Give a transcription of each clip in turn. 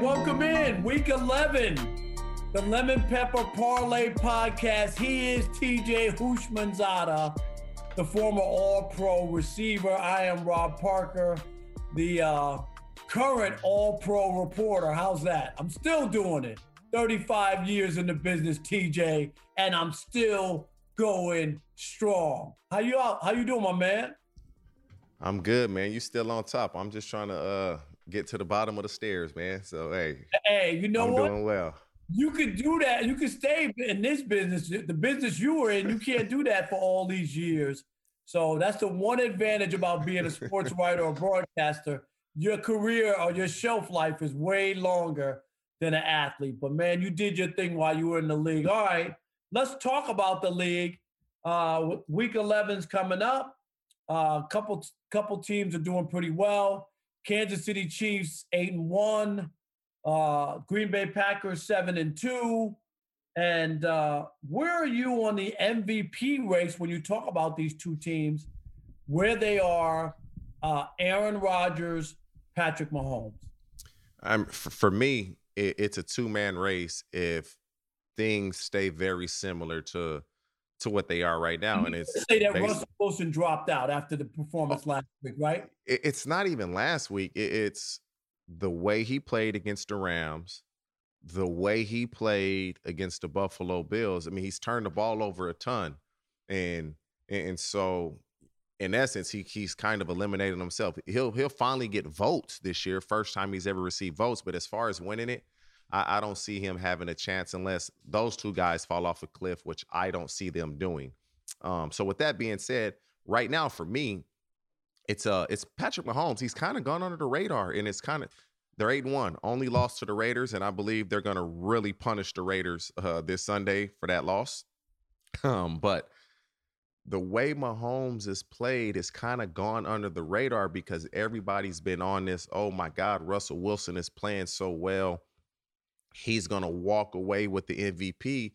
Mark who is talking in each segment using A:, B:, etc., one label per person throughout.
A: welcome in week 11, the Lemon Pepper Parlay podcast. He is TJ Houshmandzadeh, the former All Pro receiver. I am Rob Parker, the uh, current All Pro reporter. How's that? I'm still doing it. 35 years in the business, TJ, and I'm still going strong. How you out? How you doing, my man?
B: I'm good, man. You still on top. I'm just trying to uh get to the bottom of the stairs, man. So hey,
A: hey, you know
B: I'm
A: what?
B: Doing well.
A: You could do that. You could stay in this business, the business you were in. You can't do that for all these years. So that's the one advantage about being a sports writer or broadcaster. Your career or your shelf life is way longer than an athlete. But man, you did your thing while you were in the league. All right, let's talk about the league. Uh, week 11's coming up. A uh, couple couple teams are doing pretty well. Kansas City Chiefs eight and one, uh, Green Bay Packers seven and two. And uh, where are you on the MVP race when you talk about these two teams? Where they are, uh, Aaron Rodgers, Patrick Mahomes.
B: I'm for, for me, it, it's a two man race if things stay very similar to to what they are right now. And it's
A: say that Russell Wilson dropped out after the performance oh. last week, right?
B: It, it's not even last week. It, it's the way he played against the Rams, the way he played against the Buffalo Bills. I mean, he's turned the ball over a ton, and and so in essence, he he's kind of eliminating himself. He'll he'll finally get votes this year, first time he's ever received votes. But as far as winning it, I, I, don't see him having a chance unless those two guys fall off a cliff, which I don't see them doing. Um, so with that being said, right now for me, it's uh it's Patrick Mahomes. He's kind of gone under the radar, and it's kind of they're eight one, only lost to the Raiders, and I believe they're gonna really punish the Raiders uh, this Sunday for that loss. Um, but the way Mahomes is played is kind of gone under the radar because everybody's been on this. Oh my God, Russell Wilson is playing so well he's going to walk away with the MVP.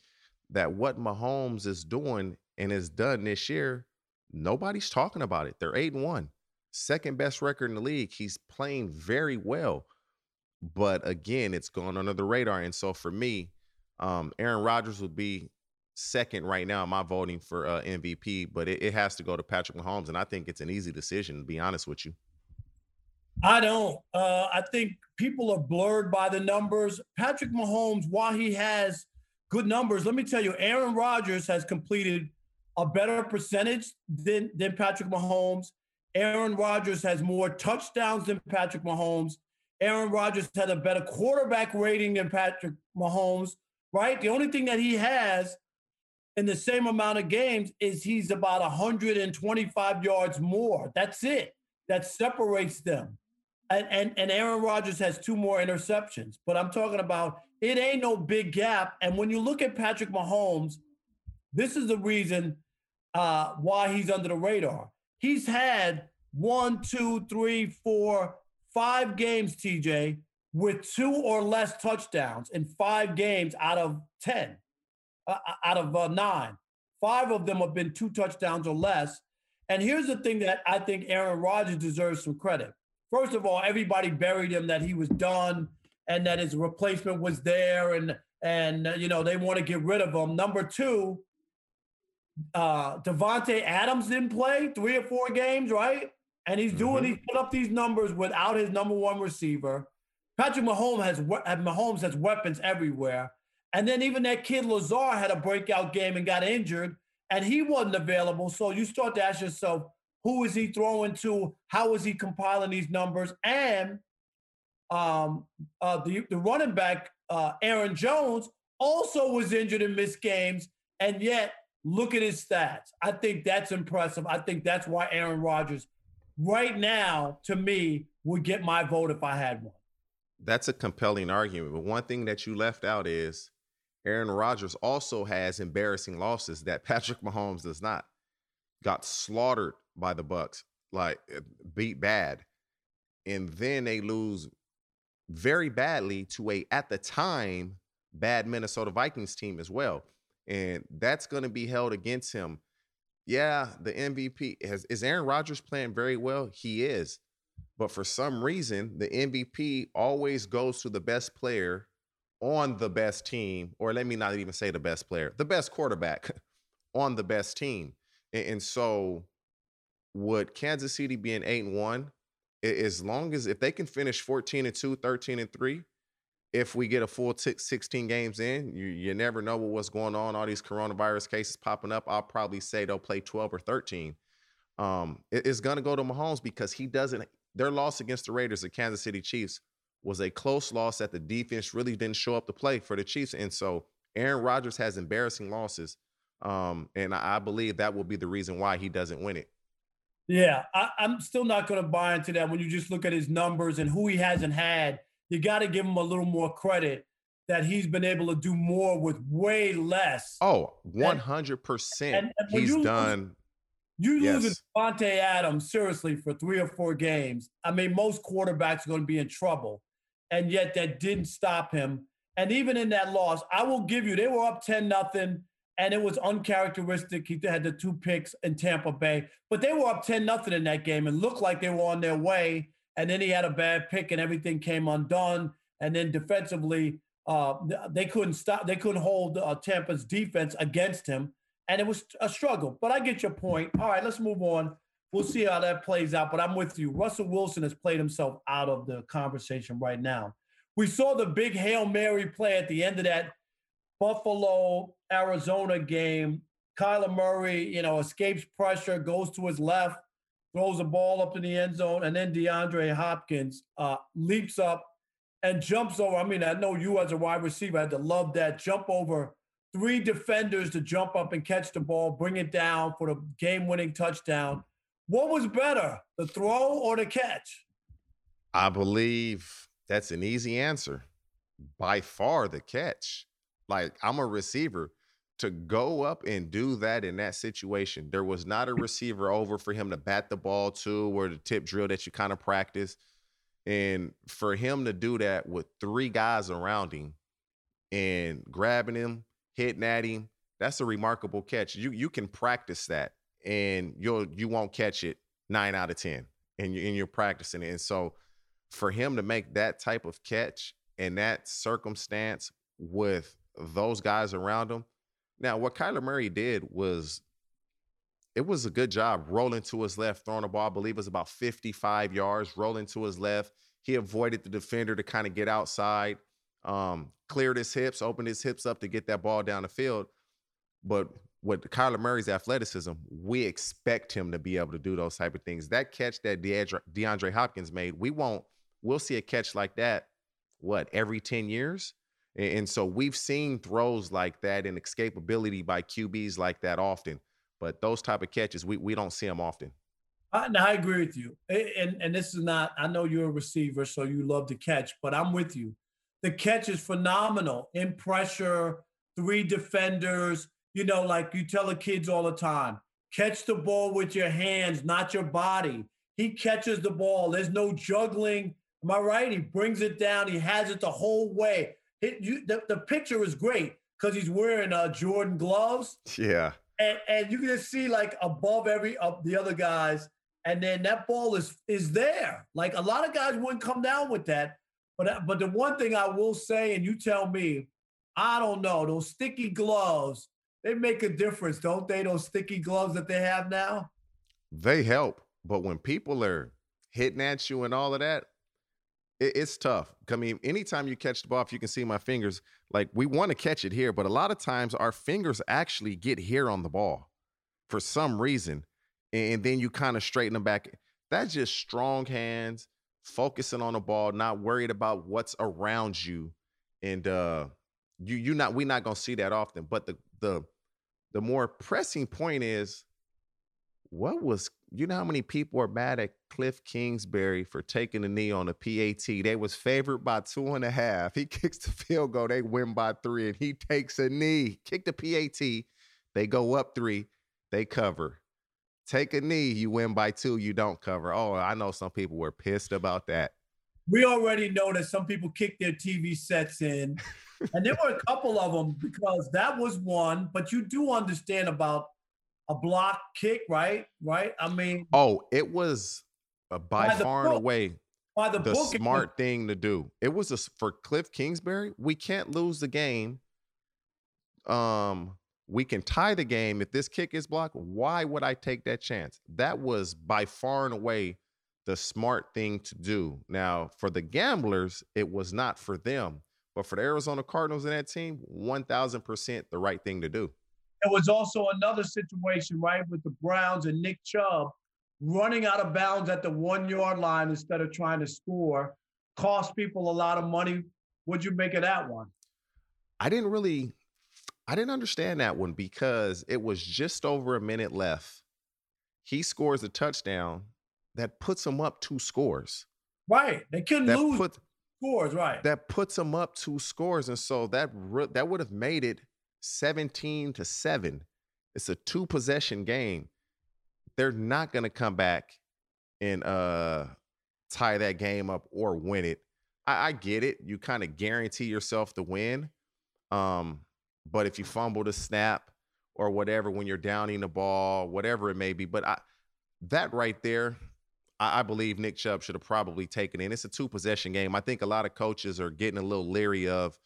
B: That what Mahomes is doing and has done this year, nobody's talking about it. They're eight and one, second best record in the league. He's playing very well, but again, it's gone under the radar. And so for me, um, Aaron Rodgers would be second right now. In my voting for uh, MVP, but it, it has to go to Patrick Mahomes, and I think it's an easy decision. To be honest with you.
A: I don't. Uh, I think people are blurred by the numbers. Patrick Mahomes, while he has good numbers, let me tell you, Aaron Rodgers has completed a better percentage than, than Patrick Mahomes. Aaron Rodgers has more touchdowns than Patrick Mahomes. Aaron Rodgers had a better quarterback rating than Patrick Mahomes, right? The only thing that he has in the same amount of games is he's about 125 yards more. That's it. That separates them and, and, and Aaron Rodgers has two more interceptions. But I'm talking about it ain't no big gap. And when you look at Patrick Mahomes, this is the reason uh, why he's under the radar. He's had one, two, three, four, five games, TJ, with two or less touchdowns in five games out of 10, uh, uh, out of uh, nine. Five of them have been two touchdowns or less. And here's the thing that I think Aaron Rodgers deserves some credit. First of all, everybody buried him that he was done and that his replacement was there and and uh, you know they want to get rid of him. Number two, uh Davante Adams didn't play three or four games, right? And he's doing mm-hmm. he's put up these numbers without his number one receiver. Patrick Mahomes has Mahomes has weapons everywhere. And then even that kid Lazard had a breakout game and got injured, and he wasn't available. So you start to ask yourself, who is he throwing to? How is he compiling these numbers? And um, uh, the, the running back, uh, Aaron Jones, also was injured and missed games. And yet, look at his stats. I think that's impressive. I think that's why Aaron Rodgers, right now, to me, would get my vote if I had one.
B: That's a compelling argument. But one thing that you left out is Aaron Rodgers also has embarrassing losses that Patrick Mahomes does not. Got slaughtered by the Bucks, like eh, beat bad, and then they lose very badly to a at the time bad Minnesota Vikings team as well, and that's going to be held against him. Yeah, the MVP has is Aaron Rodgers playing very well. He is, But for some reason, the MVP always goes to the best player on the best team, or let me not even say the best player, the best quarterback on the best team. And, and so, would Kansas City be an eight and one? As long as if they can finish 14 and 2, 13 and 3, if we get a full t- 16 games in, you, you never know what's going on. All these coronavirus cases popping up. I'll probably say they'll play 12 or 13. Um, it, it's going to go to Mahomes because he doesn't. Their loss against the Raiders, the Kansas City Chiefs, was a close loss that the defense really didn't show up to play for the Chiefs. And so Aaron Rodgers has embarrassing losses. Um, and I, I believe that will be the reason why he doesn't win it.
A: Yeah, I, am still not going to buy into that when you just look at his numbers and who he hasn't had you got to give him a little more credit that he's been able to do more with way less.
B: Oh, 100%. And, and he's you done. Lose,
A: you yes. losing Davante Adams, seriously, for three or four games. I mean, most quarterbacks are going to be in trouble. And yet that didn't stop him. And even in that loss, I will give you, they were up 10 nothing, and it was uncharacteristic. He had the two picks in Tampa Bay, but they were up 10 nothing in that game and looked like they were on their way and then he had a bad pick and everything came undone. And then defensively, uh, they couldn't stop. They couldn't hold uh, Tampa's defense against him, and it was a struggle. But I get your point. All right, let's move on. We'll see how that plays out. But I'm with you. Russell Wilson has played himself out of the conversation right now. We saw the big hail mary play at the end of that Buffalo Arizona game. Kyler Murray, you know, escapes pressure, goes to his left, throws the ball up in the end zone, and then DeAndre Hopkins uh, leaps up and jumps over. I mean, I know you as a wide receiver had to love that jump over three defenders to jump up and catch the ball, bring it down for the game-winning touchdown. What was better, the throw or the catch?
B: I believe that's an easy answer. By far, the catch. Like I'm a receiver to go up and do that in that situation. There was not a receiver over for him to bat the ball to or the tip drill that you kind of practice. And for him to do that with three guys around him and grabbing him, hitting at him, that's a remarkable catch. You you can practice that and you'll you won't catch it nine out of ten. And you and you're practicing it. And so for him to make that type of catch in that circumstance with those guys around him, now, what Kyler Murray did was it was a good job rolling to his left, throwing the ball, I believe it was about 55 yards, rolling to his left. He avoided the defender to kind of get outside, um, cleared his hips, opened his hips up to get that ball down the field. But with Kyler Murray's athleticism, we expect him to be able to do those type of things. That catch that DeAndre, DeAndre Hopkins made, we won't, we'll see a catch like that, what, every 10 years? And, so we've seen throws like that and escapability by QBs like that often. But those type of catches, we, we don't see them often.
A: I, I agree with you. And, and this is not, I know you're a receiver, so you love to catch, but I'm with you. The catch is phenomenal in pressure, three defenders. You know, like you tell the kids all the time catch the ball with your hands, not your body. He catches the ball. There's no juggling. Am I right? He brings it down. He has it the whole way. It, you, the, the picture is great because he's wearing uh, Jordan gloves.
B: Yeah.
A: And, and you can just see like above every of the other guys. And then that ball is is there. Like a lot of guys wouldn't come down with that. But uh, but the one thing I will say, and you tell me, I don't know, those sticky gloves, they make a difference, don't they? Those sticky gloves that they have now.
B: They help. But when people are hitting at you and all of that, it, it's tough. I mean, anytime you catch the ball, if you can see my fingers, like we want to catch it here, but a lot of times our fingers actually get here on the ball for some reason, and then you kind of straighten them back. That's just strong hands, focusing on the ball, not worried about what's around you, and uh, you you not We're not gonna see that often. But the the the more pressing point is what was you know how many people are mad at Cliff Kingsbury for taking a knee on a PAT? They was favored by two and a half. He kicks the field goal, they win by three, and he takes a knee. Kick the PAT, they go up three, they cover. Take a knee, you win by two, you don't cover. Oh, I know some people were pissed about that.
A: We already know that some people kick their TV sets in, and there were a couple of them because that was one. But you do understand about a block kick, right? Right? I mean,
B: oh, it was uh, by, by far book. and away
A: by the,
B: the smart thing to do. It was a, for Cliff Kingsbury. We can't lose the game. Um, we can tie the game if this kick is blocked. Why would I take that chance? That was by far and away the smart thing to do. Now, for the gamblers, it was not for them, but for the Arizona Cardinals and that team, 1000% the right thing to do.
A: It was also another situation, right, with the Browns and Nick Chubb running out of bounds at the one yard line instead of trying to score cost people a lot of money. What'd you make of that one?
B: I didn't really, I didn't understand that one because it was just over a minute left. He scores a touchdown that puts him up two scores.
A: Right. They couldn't that lose put, scores, right.
B: That puts them up two scores. And so that that would have made it 17 to 7. It's a two possession game they're not going to come back and uh tie that game up or win it. I, I get it. You kind of guarantee yourself the win. Um, but if you fumble the snap or whatever when you're downing the ball, whatever it may be, but I that right there, I, I believe Nick Chubb should have probably taken in. It's a two possession game. I think a lot of coaches are getting a little leery of,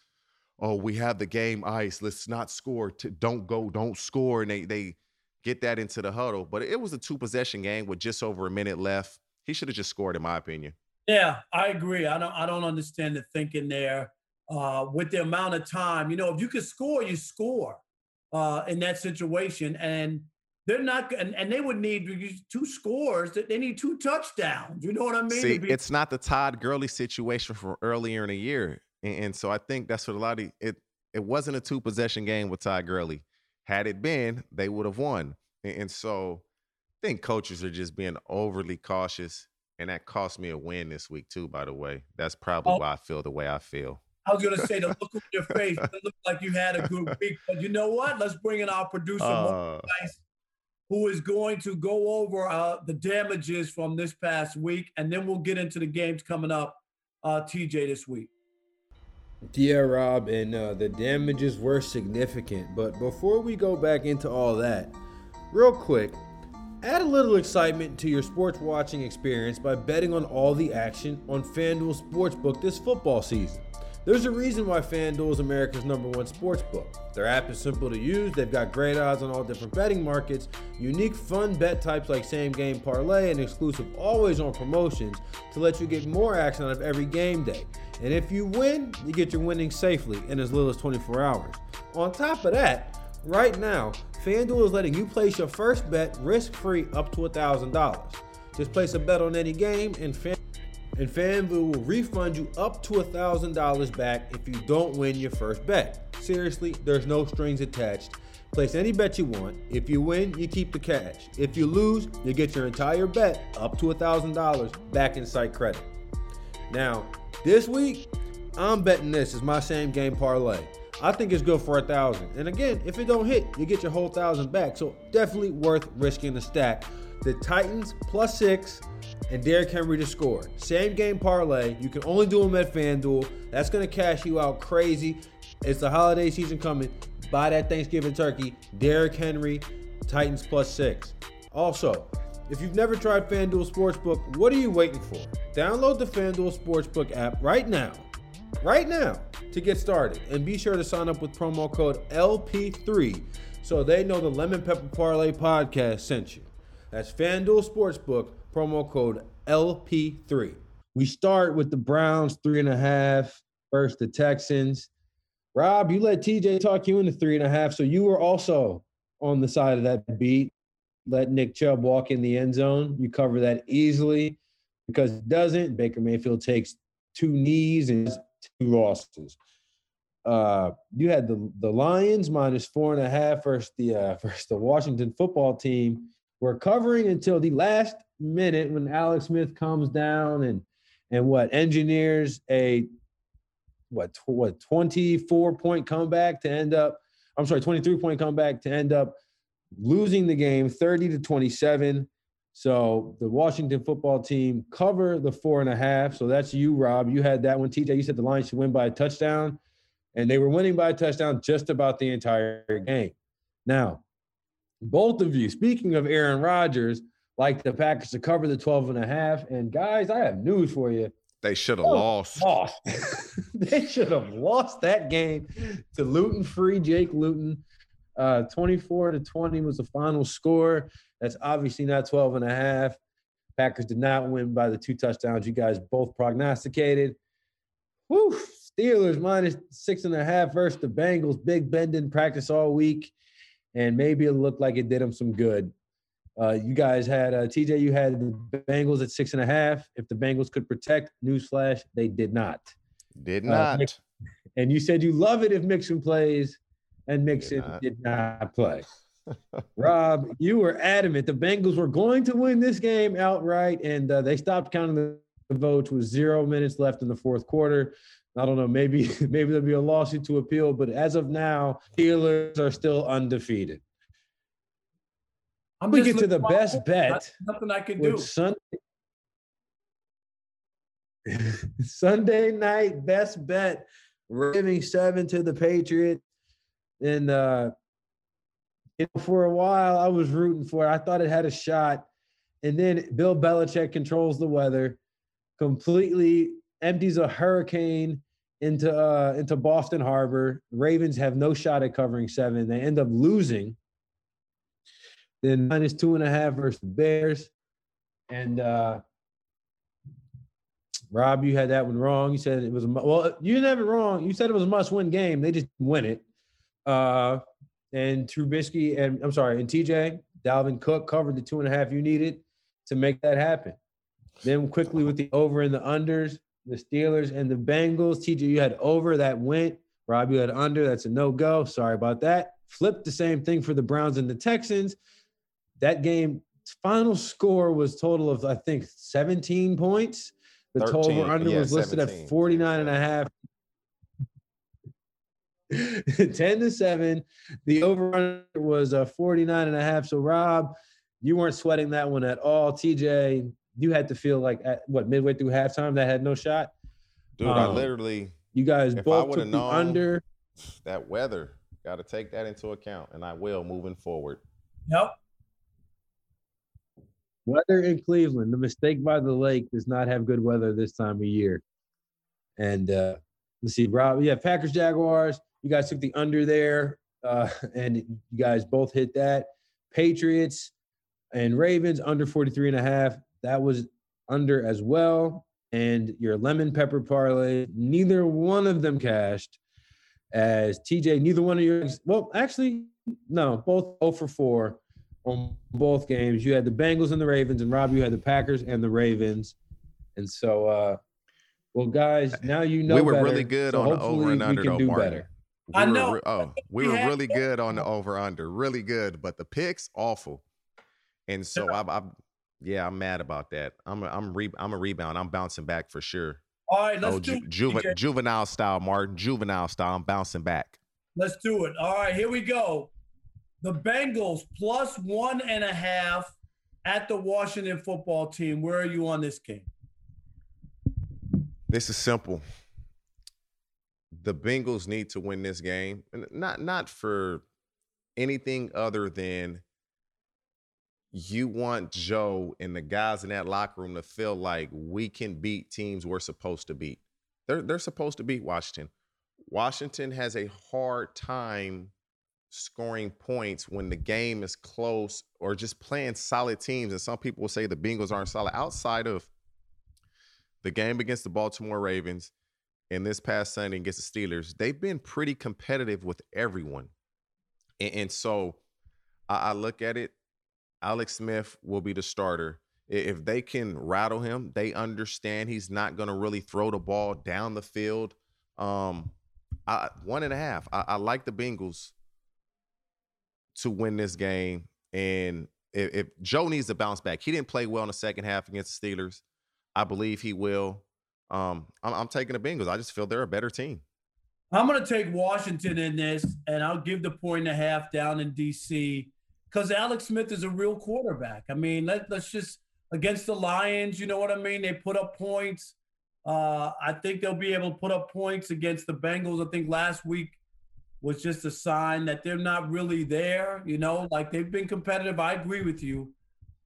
B: oh, we have the game ice. Let's not score. don't go. Don't score. And they they get that into the huddle. But it was a two possession game with just over a minute left. He should have just scored, in my opinion.
A: Yeah, I agree. I don't I don't understand the thinking there. Uh, with the amount of time, you know, if you can score, you score uh, in that situation. And they're not, and, and they would need two scores. That They need two touchdowns. You know what I mean?
B: See, it's not the Todd Gurley situation from earlier in the year, and, and so I think that's what a lot of it. It wasn't a two possession game with Ty Gurley. Had it been, they would have won. And so I think coaches are just being overly cautious. And that cost me a win this week, too, by the way. That's probably oh, why I feel the way I feel.
A: I was to say, the look on your face, it looked like you had a good week. But you know what? Let's bring in our producer, uh, who is going to go over uh, the damages from this past week. And then we'll get into the games coming up, uh, TJ, this week.
C: Yeah, Rob, and uh, the damages were significant. But before we go back into all that, real quick, add a little excitement to your sports watching experience by betting on all the action on FanDuel Sportsbook this football season. There's a reason why FanDuel is America's number one sports book. Their app is simple to use, they've got great odds on all different betting markets, unique fun bet types like same game parlay, and exclusive always on promotions to let you get more action out of every game day. And if you win, you get your winnings safely in as little as 24 hours. On top of that, right now, FanDuel is letting you place your first bet risk free up to $1,000. Just place a bet on any game, and, Fan- and FanDuel will refund you up to $1,000 back if you don't win your first bet. Seriously, there's no strings attached. Place any bet you want. If you win, you keep the cash. If you lose, you get your entire bet up to $1,000 back in site credit. Now, this week, I'm betting this is my same game parlay. I think it's good for a thousand. And again, if it don't hit, you get your whole thousand back. So definitely worth risking the stack. The Titans plus six and Derrick Henry to score. Same game parlay. You can only do them at FanDuel. That's gonna cash you out crazy. It's the holiday season coming. Buy that Thanksgiving turkey. Derrick Henry, Titans plus six. Also, if you've never tried FanDuel Sportsbook, what are you waiting for? Download the FanDuel Sportsbook app right now. Right now to get started. And be sure to sign up with promo code LP3 so they know the Lemon Pepper Parlay podcast sent you. That's FanDuel Sportsbook, promo code LP3. We start with the Browns three and a half versus the Texans. Rob, you let TJ talk you into three and a half, so you were also on the side of that beat let Nick Chubb walk in the end zone. You cover that easily because it doesn't. Baker Mayfield takes two knees and two losses. Uh, you had the the Lions minus four and a half versus the uh, versus the Washington football team. We're covering until the last minute when Alex Smith comes down and and what engineers a what what 24 point comeback to end up I'm sorry 23 point comeback to end up losing the game 30 to 27. So the Washington football team cover the four and a half. So that's you, Rob. You had that one. TJ, you said the Lions should win by a touchdown, and they were winning by a touchdown just about the entire game. Now, both of you, speaking of Aaron Rodgers, like the Packers to cover the 12 and a half. And guys, I have news for you.
B: They should have oh, lost.
C: Lost. they should have lost that game to Luton free Jake Luton. Uh, 24 to 20 was the final score. That's obviously not 12 and a half. Packers did not win by the two touchdowns you guys both prognosticated. Whew, Steelers minus six and a half versus the Bengals. Big Ben didn't practice all week, and maybe it looked like it did him some good. Uh, you guys had uh, TJ. You had the Bengals at six and a half. If the Bengals could protect, newsflash, they did not.
B: Did uh, not. Uh,
C: and you said you love it if Mixon plays, and Mixon did not, did not play. Rob, you were adamant the Bengals were going to win this game outright, and uh, they stopped counting the votes with zero minutes left in the fourth quarter. I don't know. Maybe maybe there'll be a lawsuit to appeal, but as of now, Steelers are still undefeated. I'm we get to the best bet.
A: Nothing I can do.
C: Sunday, Sunday night best bet, giving seven to the Patriots, and uh, for a while I was rooting for it. I thought it had a shot, and then Bill Belichick controls the weather, completely empties a hurricane into uh, into Boston Harbor. Ravens have no shot at covering seven. They end up losing. Then minus two and a half versus Bears. And uh, Rob, you had that one wrong. You said it was a, well. You didn't have it wrong. You said it was a must-win game. They just win it. Uh, and Trubisky and I'm sorry, and TJ Dalvin Cook covered the two and a half you needed to make that happen. Then quickly with the over and the unders, the Steelers and the Bengals. TJ, you had over that went. Rob, you had under. That's a no go. Sorry about that. Flipped the same thing for the Browns and the Texans. That game final score was total of I think 17 points. The 13, total under yeah, was listed 17. at 49 and a half. 10 to 7. The over was a uh, 49 and a half. So Rob, you weren't sweating that one at all. TJ, you had to feel like at what midway through halftime that had no shot.
B: Dude, um, I literally
C: you guys both took the under.
B: That weather. Got to take that into account, and I will moving forward.
A: Yep.
C: Weather in Cleveland. The mistake by the lake does not have good weather this time of year. And uh let's see, Rob. Yeah, Packers Jaguars. You guys took the under there, uh, and you guys both hit that. Patriots and Ravens under 43 and a half. That was under as well. And your lemon pepper parlay, neither one of them cashed. As TJ, neither one of your well, actually, no, both 0 for 4 on both games. You had the Bengals and the Ravens, and Rob, you had the Packers and the Ravens. And so uh well, guys, now you know
B: we were
C: better,
B: really good
C: so
B: on the over and under. We can do Martin. better.
A: We I know.
B: Were, oh, we were really good on the over under, really good, but the picks awful. And so I, I, yeah, I'm mad about that. I'm, a, I'm, re, I'm a rebound. I'm bouncing back for sure.
A: All right, let's oh, do
B: ju- juve- juvenile style, Martin. Juvenile style. I'm bouncing back.
A: Let's do it. All right, here we go. The Bengals plus one and a half at the Washington football team. Where are you on this game?
B: This is simple the Bengals need to win this game, and not not for anything other than you want Joe and the guys in that locker room to feel like we can beat teams we're supposed to beat. They're they're supposed to beat Washington. Washington has a hard time scoring points when the game is close or just playing solid teams. And some people will say the Bengals aren't solid outside of the game against the Baltimore Ravens and this past Sunday against the Steelers, they've been pretty competitive with everyone. And, and so I, I, look at it, Alex Smith will be the starter. If they can rattle him, they understand he's not going to really throw the ball down the field. Um, I, one and a half. I, I like the Bengals to win this game. And if, if Joe needs to bounce back, he didn't play well in the second half against the Steelers. I believe he will. Um, I'm, I'm taking the Bengals. I just feel they're a better team.
A: I'm going to take Washington in this, and I'll give the point and a half down in DC because Alex Smith is a real quarterback. I mean, let, let's just against the Lions, you know what I mean? They put up points. Uh, I think they'll be able to put up points against the Bengals. I think last week was just a sign that they're not really there. You know, like they've been competitive. I agree with you,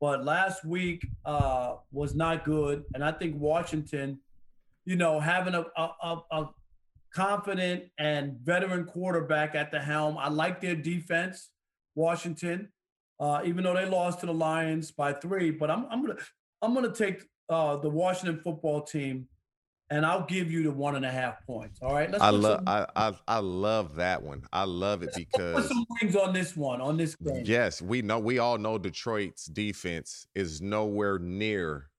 A: but last week uh, was not good. And I think Washington, you know, having a, a, a confident and veteran quarterback at the helm, I like their defense, Washington, uh, even though they lost to the Lions by three. But I'm, I'm gonna I'm gonna take uh, the Washington football team and I'll give you the one and a half points. All right.
B: Let's I love I, I, I love that one. I love it because
A: put some wings on this one on this game.
B: Yes, we know we all know Detroit's defense is nowhere near.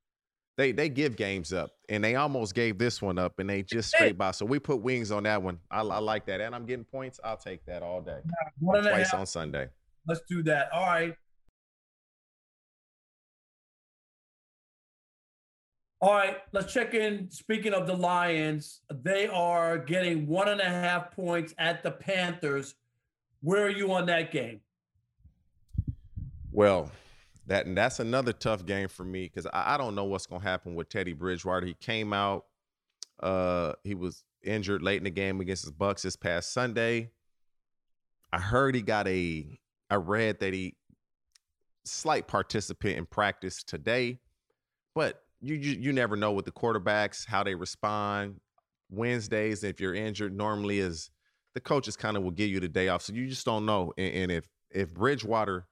B: They they give games up, and they almost gave this one up, and they just straight by. So we put wings on that one. I, I like that, and I'm getting points. I'll take that all day. One Twice on Sunday.
A: Let's do that. All right. All right, let's check in. Speaking of the Lions, they are getting one and a half points at the Panthers. Where are you on that game?
B: Well, that and that's another tough game for me because I, I, don't know what's going to happen with Teddy Bridgewater. He came out, uh, he was injured late in the game against his Bucks this past Sunday. I heard he got a. I read that he slight participant in practice today, but you, you you never know with the quarterbacks how they respond. Wednesdays, if you're injured, normally is the coaches kind of will give you the day off, so you just don't know. And, and if if Bridgewater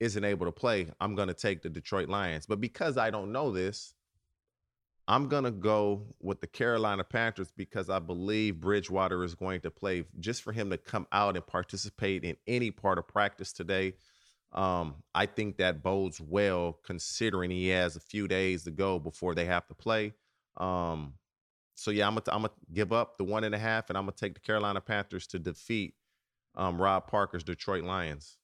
B: isn't able to play, I'm going to take the Detroit Lions. But because I don't know this, I'm going to go with the Carolina Panthers because I believe Bridgewater is going to play just for him to come out and participate in any part of practice today. Um, I think that bodes well considering he has a few days to go before they have to play. Um, so yeah, I'm gonna I'm gonna give up the one and a half, and I'm gonna take the Carolina Panthers to defeat um, Rob Parker's Detroit Lions.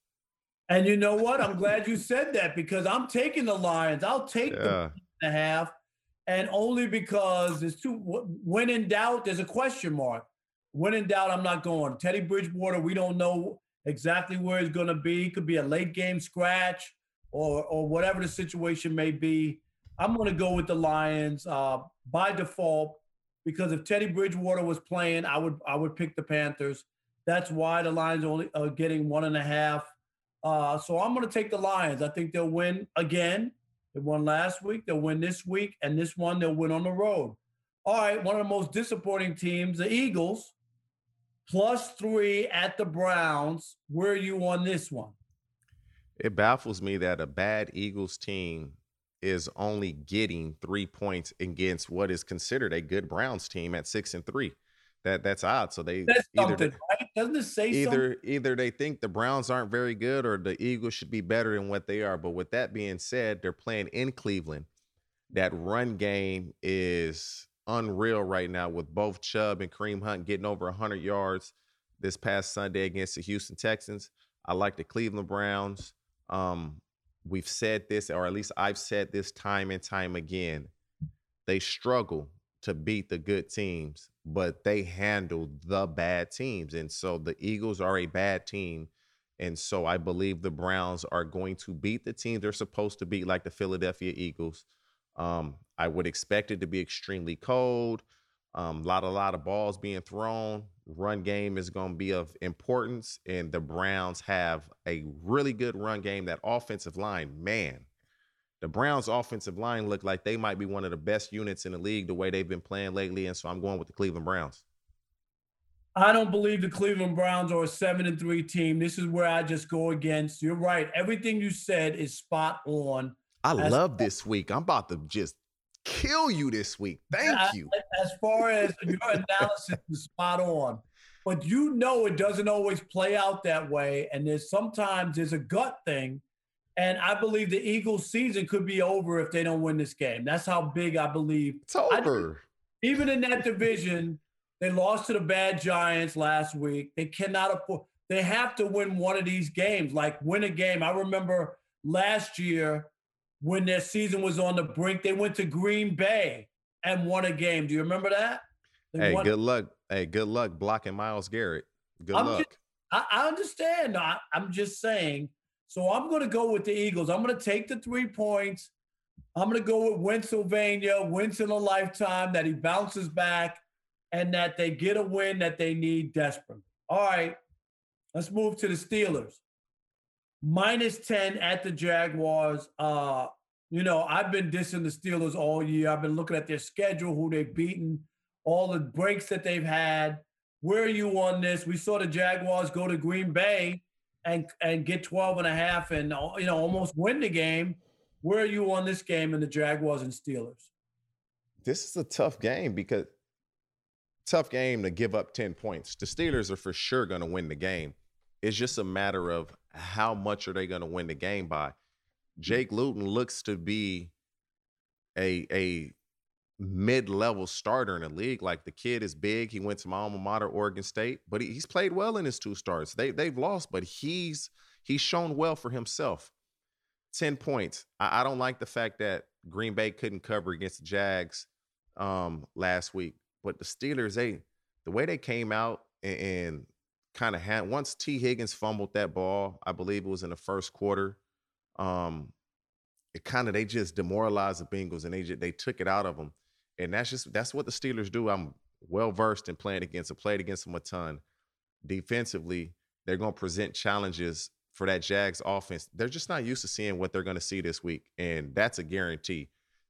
A: And you know what? I'm glad you said that because I'm taking the Lions. I'll take yeah. the and a half, and only because it's too. When in doubt, there's a question mark. When in doubt, I'm not going. Teddy Bridgewater, we don't know exactly where he's going to be. It could be a late game scratch or or whatever the situation may be. I'm going to go with the Lions uh, by default because if Teddy Bridgewater was playing, I would I would pick the Panthers. That's why the Lions only are getting one and a half. Uh, so I'm going to take the Lions. I think they'll win again. They won last week. They'll win this week, and this one they'll win on the road. All right, one of the most disappointing teams, the Eagles plus three at the Browns. Where are you on this one?
B: It baffles me that a bad Eagles team is only getting three points against what is considered a good Browns team at six and three. That that's odd. So they
A: that's either they, right? doesn't it say
B: either something? either they think the Browns aren't very good or the Eagles should be better than what they are. But with that being said, they're playing in Cleveland. That run game is unreal right now with both Chubb and Kareem Hunt getting over 100 yards this past Sunday against the Houston Texans. I like the Cleveland Browns. Um, we've said this, or at least I've said this time and time again. They struggle to beat the good teams, but they handle the bad teams. And so the Eagles are a bad team. And so I believe the Browns are going to beat the teams they're supposed to beat, like the Philadelphia Eagles. Um, I would expect it to be extremely cold. A um, lot, a lot of balls being thrown. Run game is going to be of importance, and the Browns have a really good run game. That offensive line, man, the Browns' offensive line look like they might be one of the best units in the league the way they've been playing lately, and so I'm going with the Cleveland Browns.
A: I don't believe the Cleveland Browns are a seven and three team. This is where I just go against. You're right. Everything you said is spot on.
B: I love this week. I'm about to just kill you this week. Thank you.
A: As far as your analysis is spot on. But you know it doesn't always play out that way. And there's sometimes there's a gut thing. And I believe the Eagles season could be over if they don't win this game. That's how big I believe.
B: It's over.
A: I, even in that division, they lost to the bad Giants last week. They cannot afford they have to win one of these games, like win a game. I remember last year when their season was on the brink. They went to Green Bay and won a game. Do you remember that?
B: They hey, good luck. Hey, good luck blocking Myles Garrett. Good
A: I'm
B: luck.
A: Just, I, I, understand. I, I'm just saying. So I'm going to go with the Eagles. I'm going to take the three points. I'm going to go with Pennsylvania, wins in a lifetime, that he bounces back and that they get a win that they need desperately. All right, let's move to the Steelers. minus 10 at the Jaguars. Uh, you know, I've been dissing the Steelers all year. I've been looking at their schedule, who they've beaten, all the breaks that they've had. Where are you on this? We saw the Jaguars go to Green Bay and and get 12 and a half and you know almost win the game. Where are you on this game in the Jaguars and Steelers?
B: This is a tough game because tough game to give up 10 points. The Steelers are for sure going to win the game. It's just a matter of how much are they going to win the game by. Jake Luton looks to be a a mid-level starter in the league. Like the kid is big. He went to my alma mater, Oregon State, but he, he's played well in his two starts. They they've lost, but he's he's shown well for himself. 10 points. I, I don't like the fact that Green Bay couldn't cover against the Jags um, last week. But the Steelers, they the way they came out and, and kind of had once Tee Higgins fumbled that ball, I believe it was in the first quarter. Um, it kind of they just demoralized the Bengals and they just, they took it out of them, and that's just that's what the Steelers do. I'm well versed in playing against. I played against them a ton. Defensively, they're going to present challenges for that Jags offense. They're just not used to seeing what they're going to see this week, and that's a guarantee.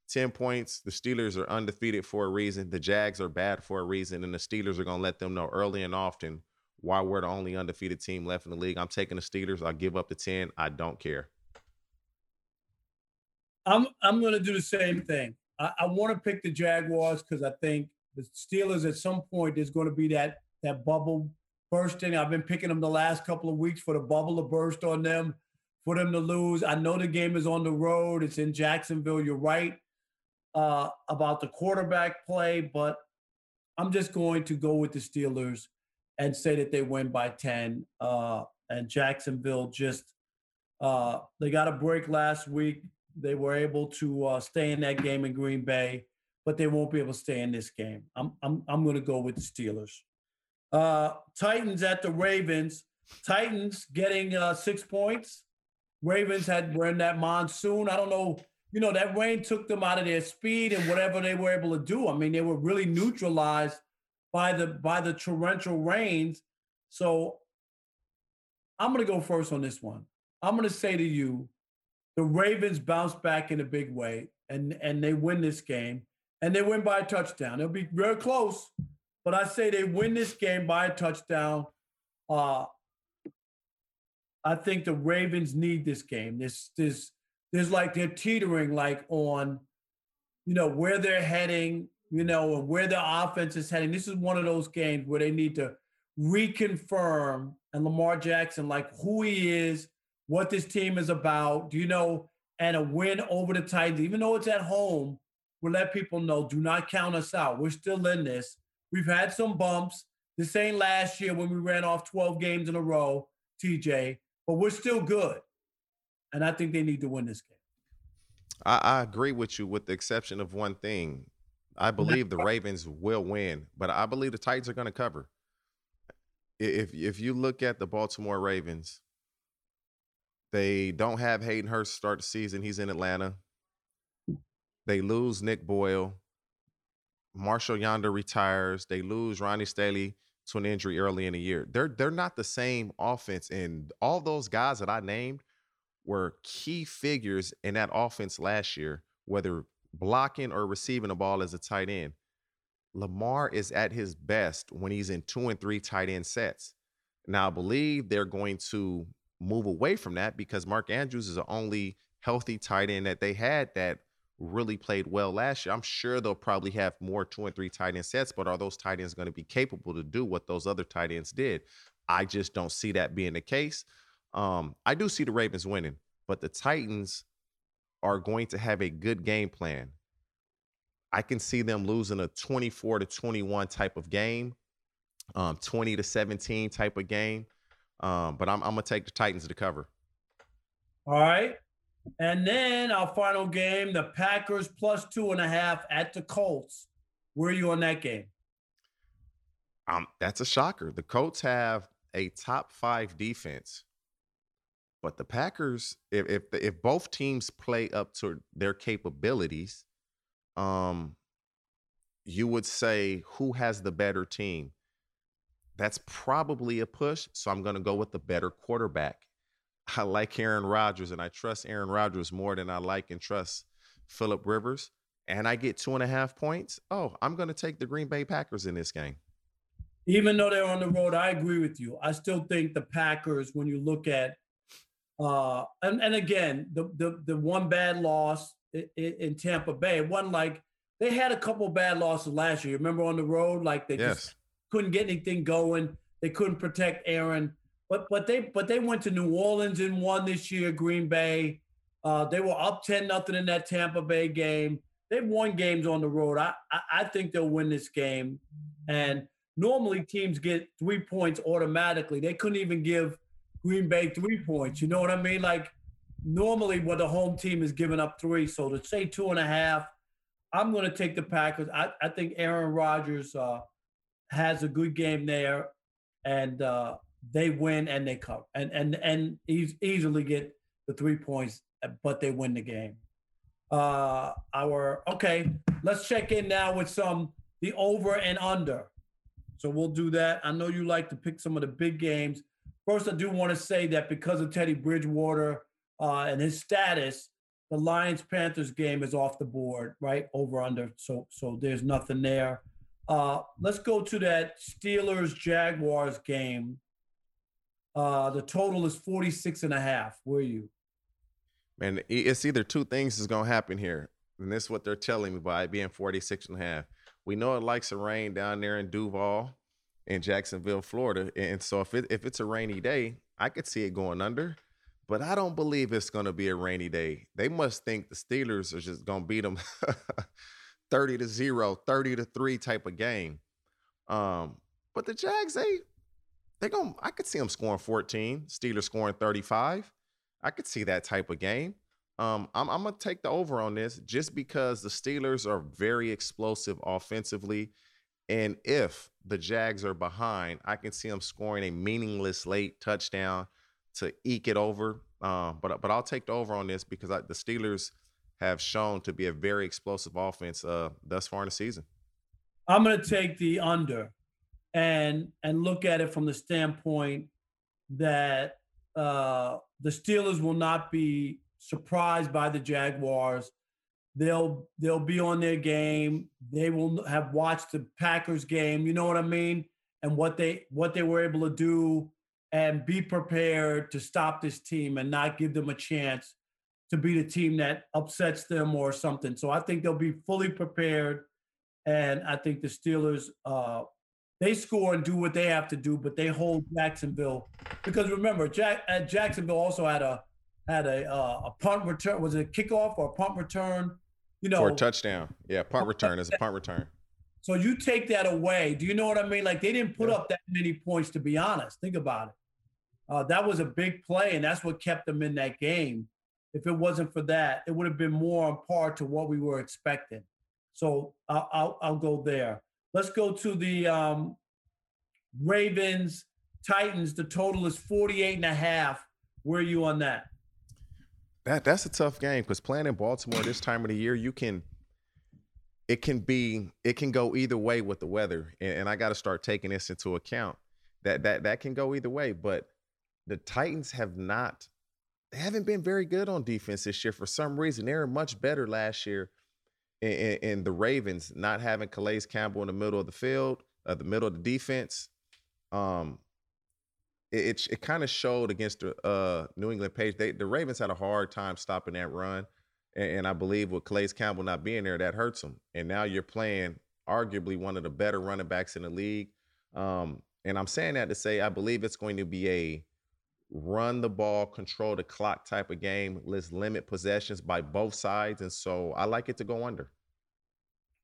B: 10 points. The Steelers are undefeated for a reason. The Jags are bad for a reason. And the Steelers are going to let them know early and often why we're the only undefeated team left in the league. I'm taking the Steelers. I'll give up the 10. I don't care.
A: I'm I'm going to do the same thing. I, I want to pick the Jaguars because I think the Steelers at some point there's going to be that that bubble bursting. I've been picking them the last couple of weeks for the bubble to burst on them, for them to lose. I know the game is on the road. It's in Jacksonville. You're right uh, about the quarterback play, but I'm just going to go with the Steelers and say that they win by 10. Uh, and Jacksonville just, uh, they got a break last week. They were able to uh, stay in that game in Green Bay, but they won't be able to stay in this game. I'm, I'm, I'm going to go with the Steelers. Uh, Titans at the Ravens. Titans getting uh, six points. Ravens had were in that monsoon. I don't know you know, that rain took them out of their speed and whatever they were able to do. I mean, they were really neutralized by the by the torrential rains. So I'm gonna go first on this one. I'm gonna say to you, the Ravens bounce back in a big way and and they win this game and they win by a touchdown. It'll be very close, but I say they win this game by a touchdown. Uh I think the Ravens need this game. This this there's like they're teetering like on, you know, where they're heading, you know, and where the offense is heading. This is one of those games where they need to reconfirm and Lamar Jackson, like who he is, what this team is about, do you know, and a win over the Titans, even though it's at home, we'll let people know, do not count us out. We're still in this. We've had some bumps. This ain't last year when we ran off 12 games in a row, TJ, but we're still good and I think they need to win this game.
B: I, I agree with you, with the exception of one thing. I believe the Ravens will win, but I believe the Titans are going to cover. If if you look at the Baltimore Ravens, they don't have Hayden Hurst start the season. He's in Atlanta. Hmm. They lose Nick Boyle. Marshal Yanda retires. They lose Ronnie Stanley to an injury early in the year. They're they're not the same offense, and all those guys that I named were key figures in that offense last year, whether blocking or receiving the ball as a tight end. Lamar is at his best when he's in two and three tight end sets. Now, I believe they're going to move away from that because Mark Andrews is the only healthy tight end that they had that really played well last year. I'm sure they'll probably have more two and three tight end sets, but are those tight ends going to be capable to do what those other tight ends did? I just don't see that being the case. Um, I do see the Ravens winning, but the Titans are going to have a good game plan. I can see them losing a 24 to 21 type of game, um, 20 to 17 type of game. Um, but I'm, I'm to take the Titans to cover.
A: All right. And then our final game, the Packers plus two and a half at the Colts. Where are you on that game?
B: Um, that's a shocker. The Colts have a top five defense. But the Packers, if if if both teams play up to their capabilities, um, you would say who has the better team. That's probably a push. So I'm going to go with the better quarterback. I like Aaron Rodgers and I trust Aaron Rodgers more than I like and trust Philip Rivers, and I get two and a half points, oh, I'm going to take the Green Bay Packers in this game.
A: Even though they're on the road, I agree with you. I still think the Packers, when you look at, uh, and, and again, the, the the one bad loss in, in Tampa Bay, wasn't like they had a couple bad losses last year. Remember on the road, like they yes. just couldn't get anything going. They couldn't protect Aaron. But but they but they went to New Orleans and won this year. Green Bay, uh, they were up ten nothing in that Tampa Bay game. They've won games on the road. I, I I think they'll win this game. And normally teams get three points automatically. They couldn't even give Green Bay three points. You know what I mean? Like normally, when the home team is giving up three, so to say two and a half, I'm going to take the Packers. I, I think Aaron Rodgers uh, has a good game there, and uh, they win and they cover and and and easily get the three points, but they win the game. Uh, our okay, let's check in now with some the over and under. So we'll do that. I know you like to pick some of the big games. First, I do want to say that because of Teddy Bridgewater uh, and his status, the Lions Panthers game is off the board, right? Over under. So so there's nothing there. Uh, let's go to that Steelers Jaguars game. Uh, the total is 46 and a half. Where are you?
B: Man, it's either two things is going to happen here. And this is what they're telling me by being 46 and a half. We know it likes to rain down there in Duval in Jacksonville, Florida. And so if it if it's a rainy day, I could see it going under. But I don't believe it's going to be a rainy day. They must think the Steelers are just going to beat them 30 to 0, 30 to 3 type of game. Um, but the Jags, they they going I could see them scoring 14, Steelers scoring 35. I could see that type of game. Um, I'm, I'm gonna take the over on this just because the Steelers are very explosive offensively. And if the Jags are behind, I can see them scoring a meaningless late touchdown to eke it over. Um, but but I'll take the over on this because I, the Steelers have shown to be a very explosive offense uh, thus far in the season.
A: I'm going to take the under and and look at it from the standpoint that uh, the Steelers will not be surprised by the Jaguars. They'll they'll be on their game. They will have watched the Packers game. You know what I mean? And what they what they were able to do and be prepared to stop this team and not give them a chance to beat a team that upsets them or something. So I think they'll be fully prepared, and I think the Steelers uh, they score and do what they have to do, but they hold Jacksonville because remember, Jack uh, Jacksonville also had a had a uh, a punt return. Was it a kickoff or a punt return?
B: You know, for a touchdown. Yeah, punt return is a punt return.
A: So you take that away. Do you know what I mean? Like they didn't put yeah. up that many points. To be honest, think about it. Uh, that was a big play, and that's what kept them in that game. If it wasn't for that, it would have been more on par to what we were expecting. So I'll, I'll, I'll go there. Let's go to the um, Ravens Titans. The total is 48 and a half. Where are you on that?
B: That that's a tough game because playing in Baltimore this time of the year, you can it can be it can go either way with the weather. And, and I got to start taking this into account. That that that can go either way. But the Titans have not they haven't been very good on defense this year for some reason. They were much better last year and, the Ravens not having Calais Campbell in the middle of the field, uh, the middle of the defense, um, it it, it kind of showed against the uh, New England Pats. They, the Ravens had a hard time stopping that run, and, and I believe with Calais Campbell not being there, that hurts them. And now you're playing arguably one of the better running backs in the league. Um, and I'm saying that to say I believe it's going to be a run the ball, control the clock type of game. Let's limit possessions by both sides. And so I like it to go under.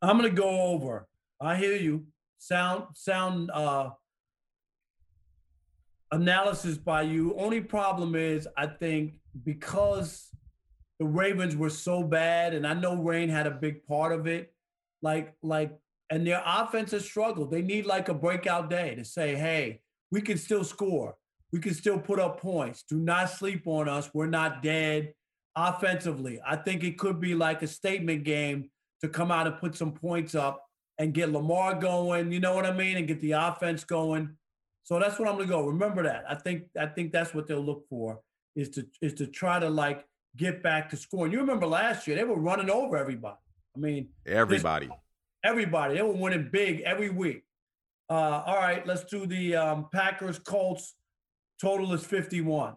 A: I'm gonna go over. I hear you. Sound sound uh analysis by you. Only problem is I think because the Ravens were so bad, and I know Rain had a big part of it, like like and their offense has struggled. They need like a breakout day to say, hey, we can still score we can still put up points. Do not sleep on us. We're not dead offensively. I think it could be like a statement game to come out and put some points up and get Lamar going, you know what I mean, and get the offense going. So that's what I'm gonna go. Remember that. I think I think that's what they'll look for. is to is to try to like get back to scoring. You remember last year they were running over everybody. I mean,
B: everybody,
A: everybody. They were winning big every week. Uh, all right, let's do the um, Packers Colts. Total is 51.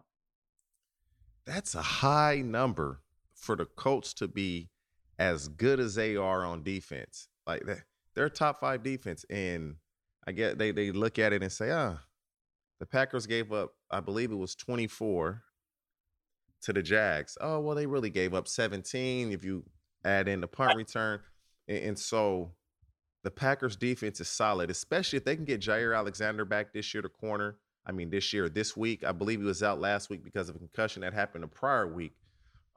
B: That's a high number for the Colts to be as good as they are on defense. Like they're top five defense, and I get they they look at it and say, ah, the Packers gave up, I believe it was 24 to the Jags. Oh, well, they really gave up 17 if you add in the punt return. And, and so the Packers defense is solid, especially if they can get Jaire Alexander back this year to corner. I mean, this year, this week, I believe he was out last week because of a concussion that happened the prior week.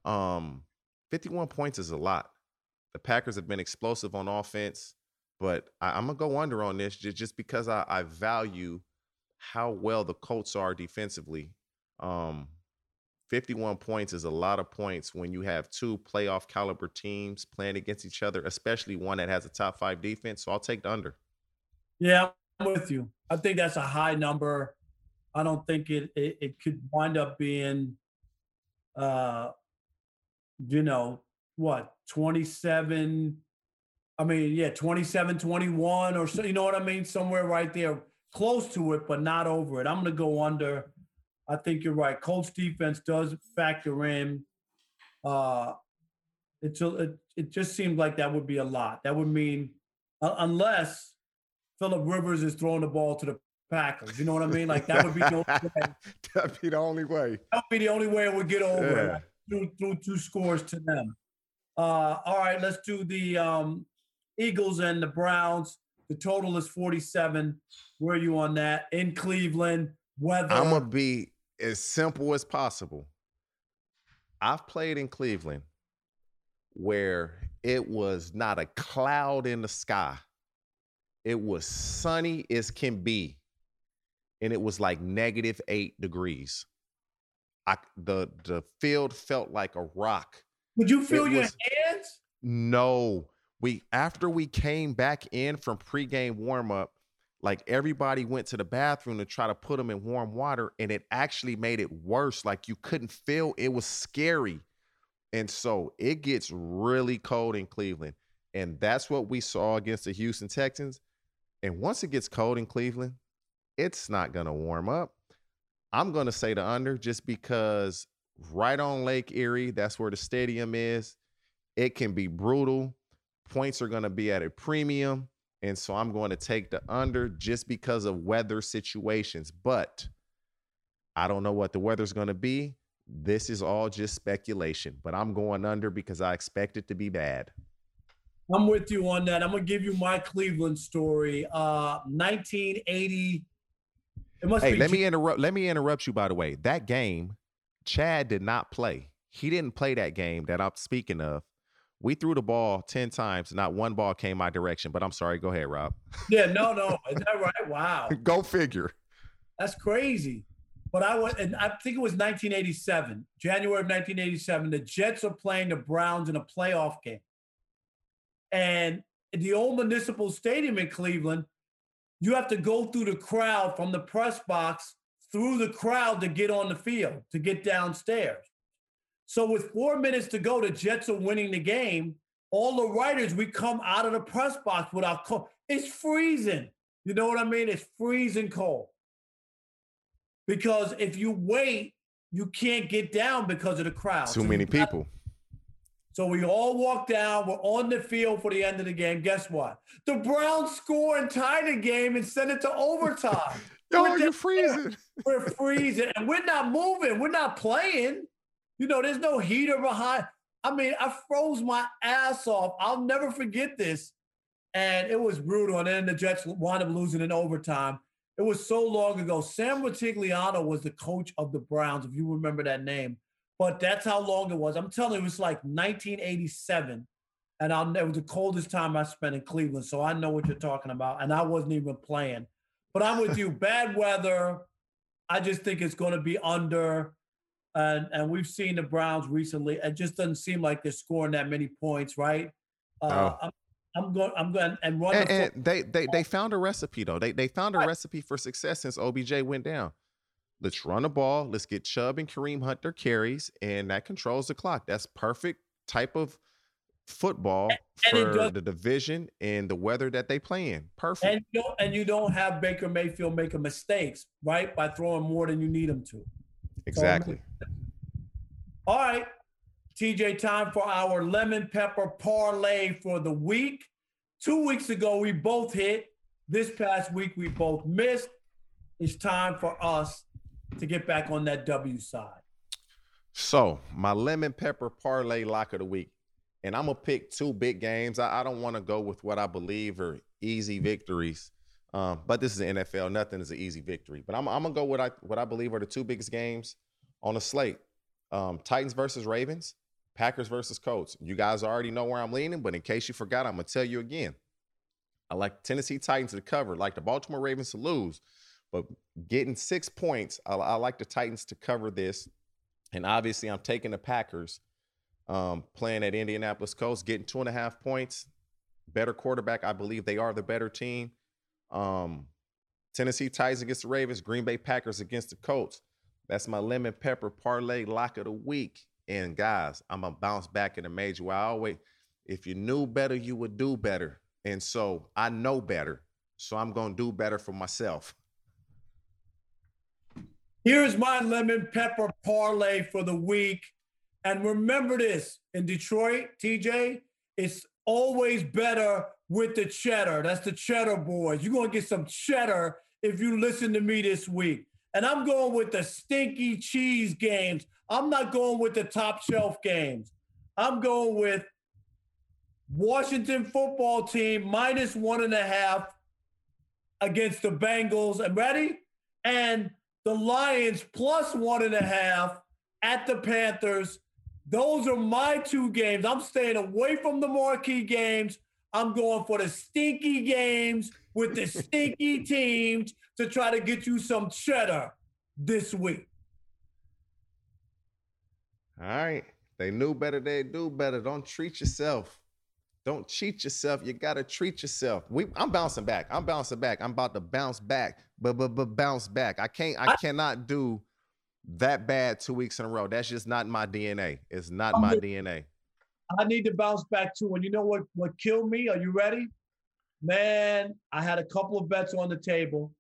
B: Um, 51 points is a lot. The Packers have been explosive on offense, but I, am gonna go under on this just, just because I, I value how well the Colts are defensively. Um, 51 points is a lot of points when you have two playoff caliber teams playing against each other, especially one that has a top five defense. So I'll take the under.
A: Yeah, I'm with you. I think that's a high number. I don't think it it, it could wind up being, uh, you know, what 27. I mean, yeah, 27, 21 or so. You know what I mean? Somewhere right there, close to it, but not over it. I'm going to go under. I think you're right. Colts defense does factor in. Uh, it's a, it, it just seems like that would be a lot. That would mean uh, unless Philip Rivers is throwing the ball to the Packers. You know what I mean? Like that would be the only way.
B: That'd be the only way.
A: That'd be the only way it would get over yeah. through, through two scores to them. Uh, all right, let's do the um, Eagles and the Browns. The total is 47. Where are you on that? In Cleveland, weather.
B: I'm gonna be as simple as possible. I've played in Cleveland where it was not a cloud in the sky. It was sunny as can be. And it was like negative eight degrees. I, the the field felt like a rock.
A: Would you feel it your was, hands?
B: No. We after we came back in from pregame warmup, like everybody went to the bathroom to try to put them in warm water and it actually made it worse like you couldn't feel it was scary and so it gets really cold in cleveland and that's what we saw against the houston texans and once it gets cold in cleveland it's not going to warm up i'm going to say the under just because right on lake erie that's where the stadium is it can be brutal points are going to be at a premium and so I'm going to take the under just because of weather situations. But I don't know what the weather's going to be. This is all just speculation, but I'm going under because I expect it to be bad.
A: I'm with you on that. I'm gonna give you my Cleveland story. Uh 1980.
B: It must hey, let me interrupt. Let me interrupt you. By the way, that game, Chad did not play. He didn't play that game that I'm speaking of we threw the ball 10 times, not one ball came my direction. But I'm sorry, go ahead, Rob.
A: Yeah, no, no. Is that right? Wow.
B: go figure.
A: That's crazy. But I went, and I think it was 1987, January of 1987. The Jets are playing the Browns in a playoff game. And the old municipal stadium in Cleveland, you have to go through the crowd from the press box through the crowd to get on the field, to get downstairs. So with four minutes to go, the Jets are winning the game. All the writers, we come out of the press box without coat. It's freezing. You know what I mean? It's freezing cold. Because if you wait, you can't get down because of the crowd.
B: Too so many people.
A: So we all walk down. We're on the field for the end of the game. Guess what? The Browns score and tie the game and send it to overtime.
B: Yo, you're freezing.
A: We're freezing, and we're not moving. We're not playing. You know, there's no heater behind. I mean, I froze my ass off. I'll never forget this. And it was brutal. And then the Jets wound up losing in overtime. It was so long ago. Sam Rutigliano was the coach of the Browns, if you remember that name. But that's how long it was. I'm telling you, it was like 1987. And I'll, it was the coldest time I spent in Cleveland. So I know what you're talking about. And I wasn't even playing. But I'm with you. Bad weather. I just think it's going to be under and and we've seen the Browns recently. It just doesn't seem like they're scoring that many points, right? Uh, I'm, I'm, going. I'm going and run.
B: And, and they they they found a recipe though. They they found a recipe for success since OBJ went down. Let's run the ball. Let's get Chubb and Kareem Hunt their carries, and that controls the clock. That's perfect type of football for the division and the weather that they play in. Perfect.
A: And you, don't, and you don't have Baker Mayfield making mistakes, right? By throwing more than you need him to.
B: Exactly.
A: So, all right. TJ, time for our lemon pepper parlay for the week. Two weeks ago, we both hit. This past week, we both missed. It's time for us to get back on that W side.
B: So, my lemon pepper parlay lock of the week and I'm gonna pick two big games. I, I don't want to go with what I believe are easy victories, um, but this is the NFL. Nothing is an easy victory. But I'm, I'm, gonna go what I what I believe are the two biggest games on the slate: um, Titans versus Ravens, Packers versus Colts. You guys already know where I'm leaning, but in case you forgot, I'm gonna tell you again. I like Tennessee Titans to cover, like the Baltimore Ravens to lose, but getting six points, I, I like the Titans to cover this, and obviously I'm taking the Packers um, playing at Indianapolis Colts, getting two and a half points. Better quarterback. I believe they are the better team. Um, Tennessee Titans against the Ravens, Green Bay Packers against the Colts. That's my lemon pepper parlay lock of the week. And guys, I'm gonna bounce back in a major way. I always, if you knew better, you would do better. And so I know better. So I'm gonna do better for myself.
A: Here's my lemon pepper parlay for the week. And remember this in Detroit, TJ, it's always better with the cheddar. That's the cheddar boys. You're going to get some cheddar if you listen to me this week. And I'm going with the stinky cheese games. I'm not going with the top shelf games. I'm going with Washington football team minus one and a half against the Bengals. I'm ready? And the Lions plus one and a half at the Panthers those are my two games. I'm staying away from the marquee games. I'm going for the stinky games with the stinky teams to try to get you some cheddar this week.
B: All right. They knew better, they do better. Don't treat yourself. Don't cheat yourself. You gotta treat yourself. We, I'm bouncing back. I'm bouncing back. I'm about to bounce back, but but but bounce back. I can't. I, I cannot do that bad two weeks in a row. That's just not my DNA. It's not my DNA.
A: I need to bounce back too. And you know what? What killed me? Are you ready? Man, I had a couple of bets on the table,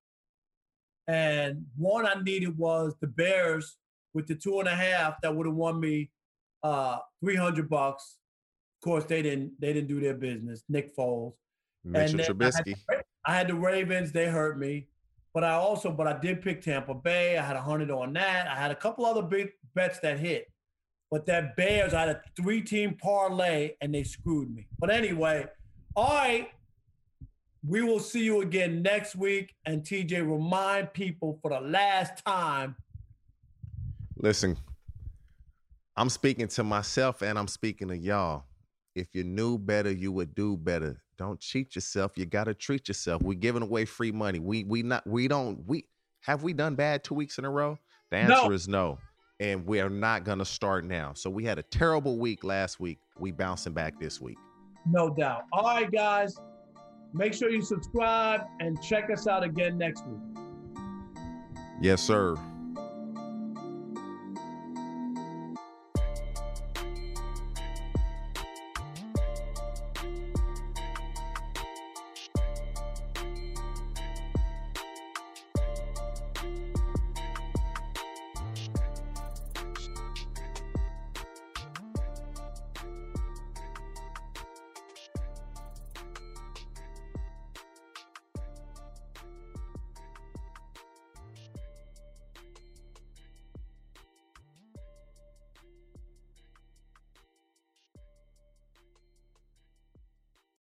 A: and one I needed was the Bears with the two and a half that would have won me uh, three hundred bucks. Of course, they didn't. They didn't do their business. Nick Foles.
B: Mitchell Trubisky.
A: I had, I had the Ravens. They hurt me. But I also, but I did pick Tampa Bay. I had a hundred on that. I had a couple other big bets that hit. But that Bears, I had a three-team parlay and they screwed me. But anyway, all right. We will see you again next week. And TJ, remind people for the last time.
B: Listen, I'm speaking to myself and I'm speaking to y'all. If you knew better, you would do better. Don't cheat yourself. You got to treat yourself. We're giving away free money. We we not we don't we have we done bad two weeks in a row? The answer no. is no. And we are not gonna start now. So we had a terrible week last week. We bouncing back this week.
A: No doubt. All right, guys. Make sure you subscribe and check us out again next week.
B: Yes, sir.